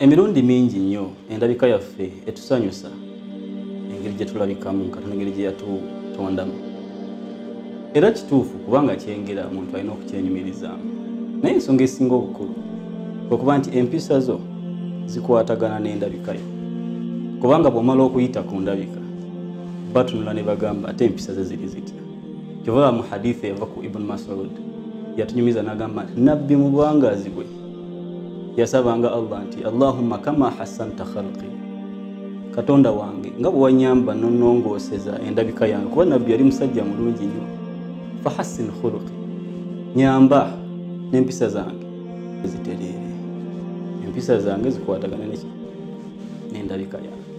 emirundi mingi nnyo endabika yaffe etusanyusa engeri gye tulabikamu katonda engeri gye yatutondamu. Era kituufu kubanga kyengera omuntu alina okukyenyumirizaamu naye ensonga esinga obukulu okuba nti empisa zo zikwatagana n'endabika yo. Kubanga bw'omala okuyita ku ndabika batunula ne bagamba ate empisa ze ziri zitya. Kyova mu haditha eva ku ibuni masud yatunyumiza n'agamba nti nabbi mu bwangazi bwe yasabanga allah nti allahumma kama hasanta khalqi. Katonda wange nga bwe wanyamba nonongooseza endabika yange kuba nabbi yali musajja mulungi nnyo fahassin khuluqi. Nyamba n'empisa zange zitereere. Empisa zange zikwatagana n'endabika yange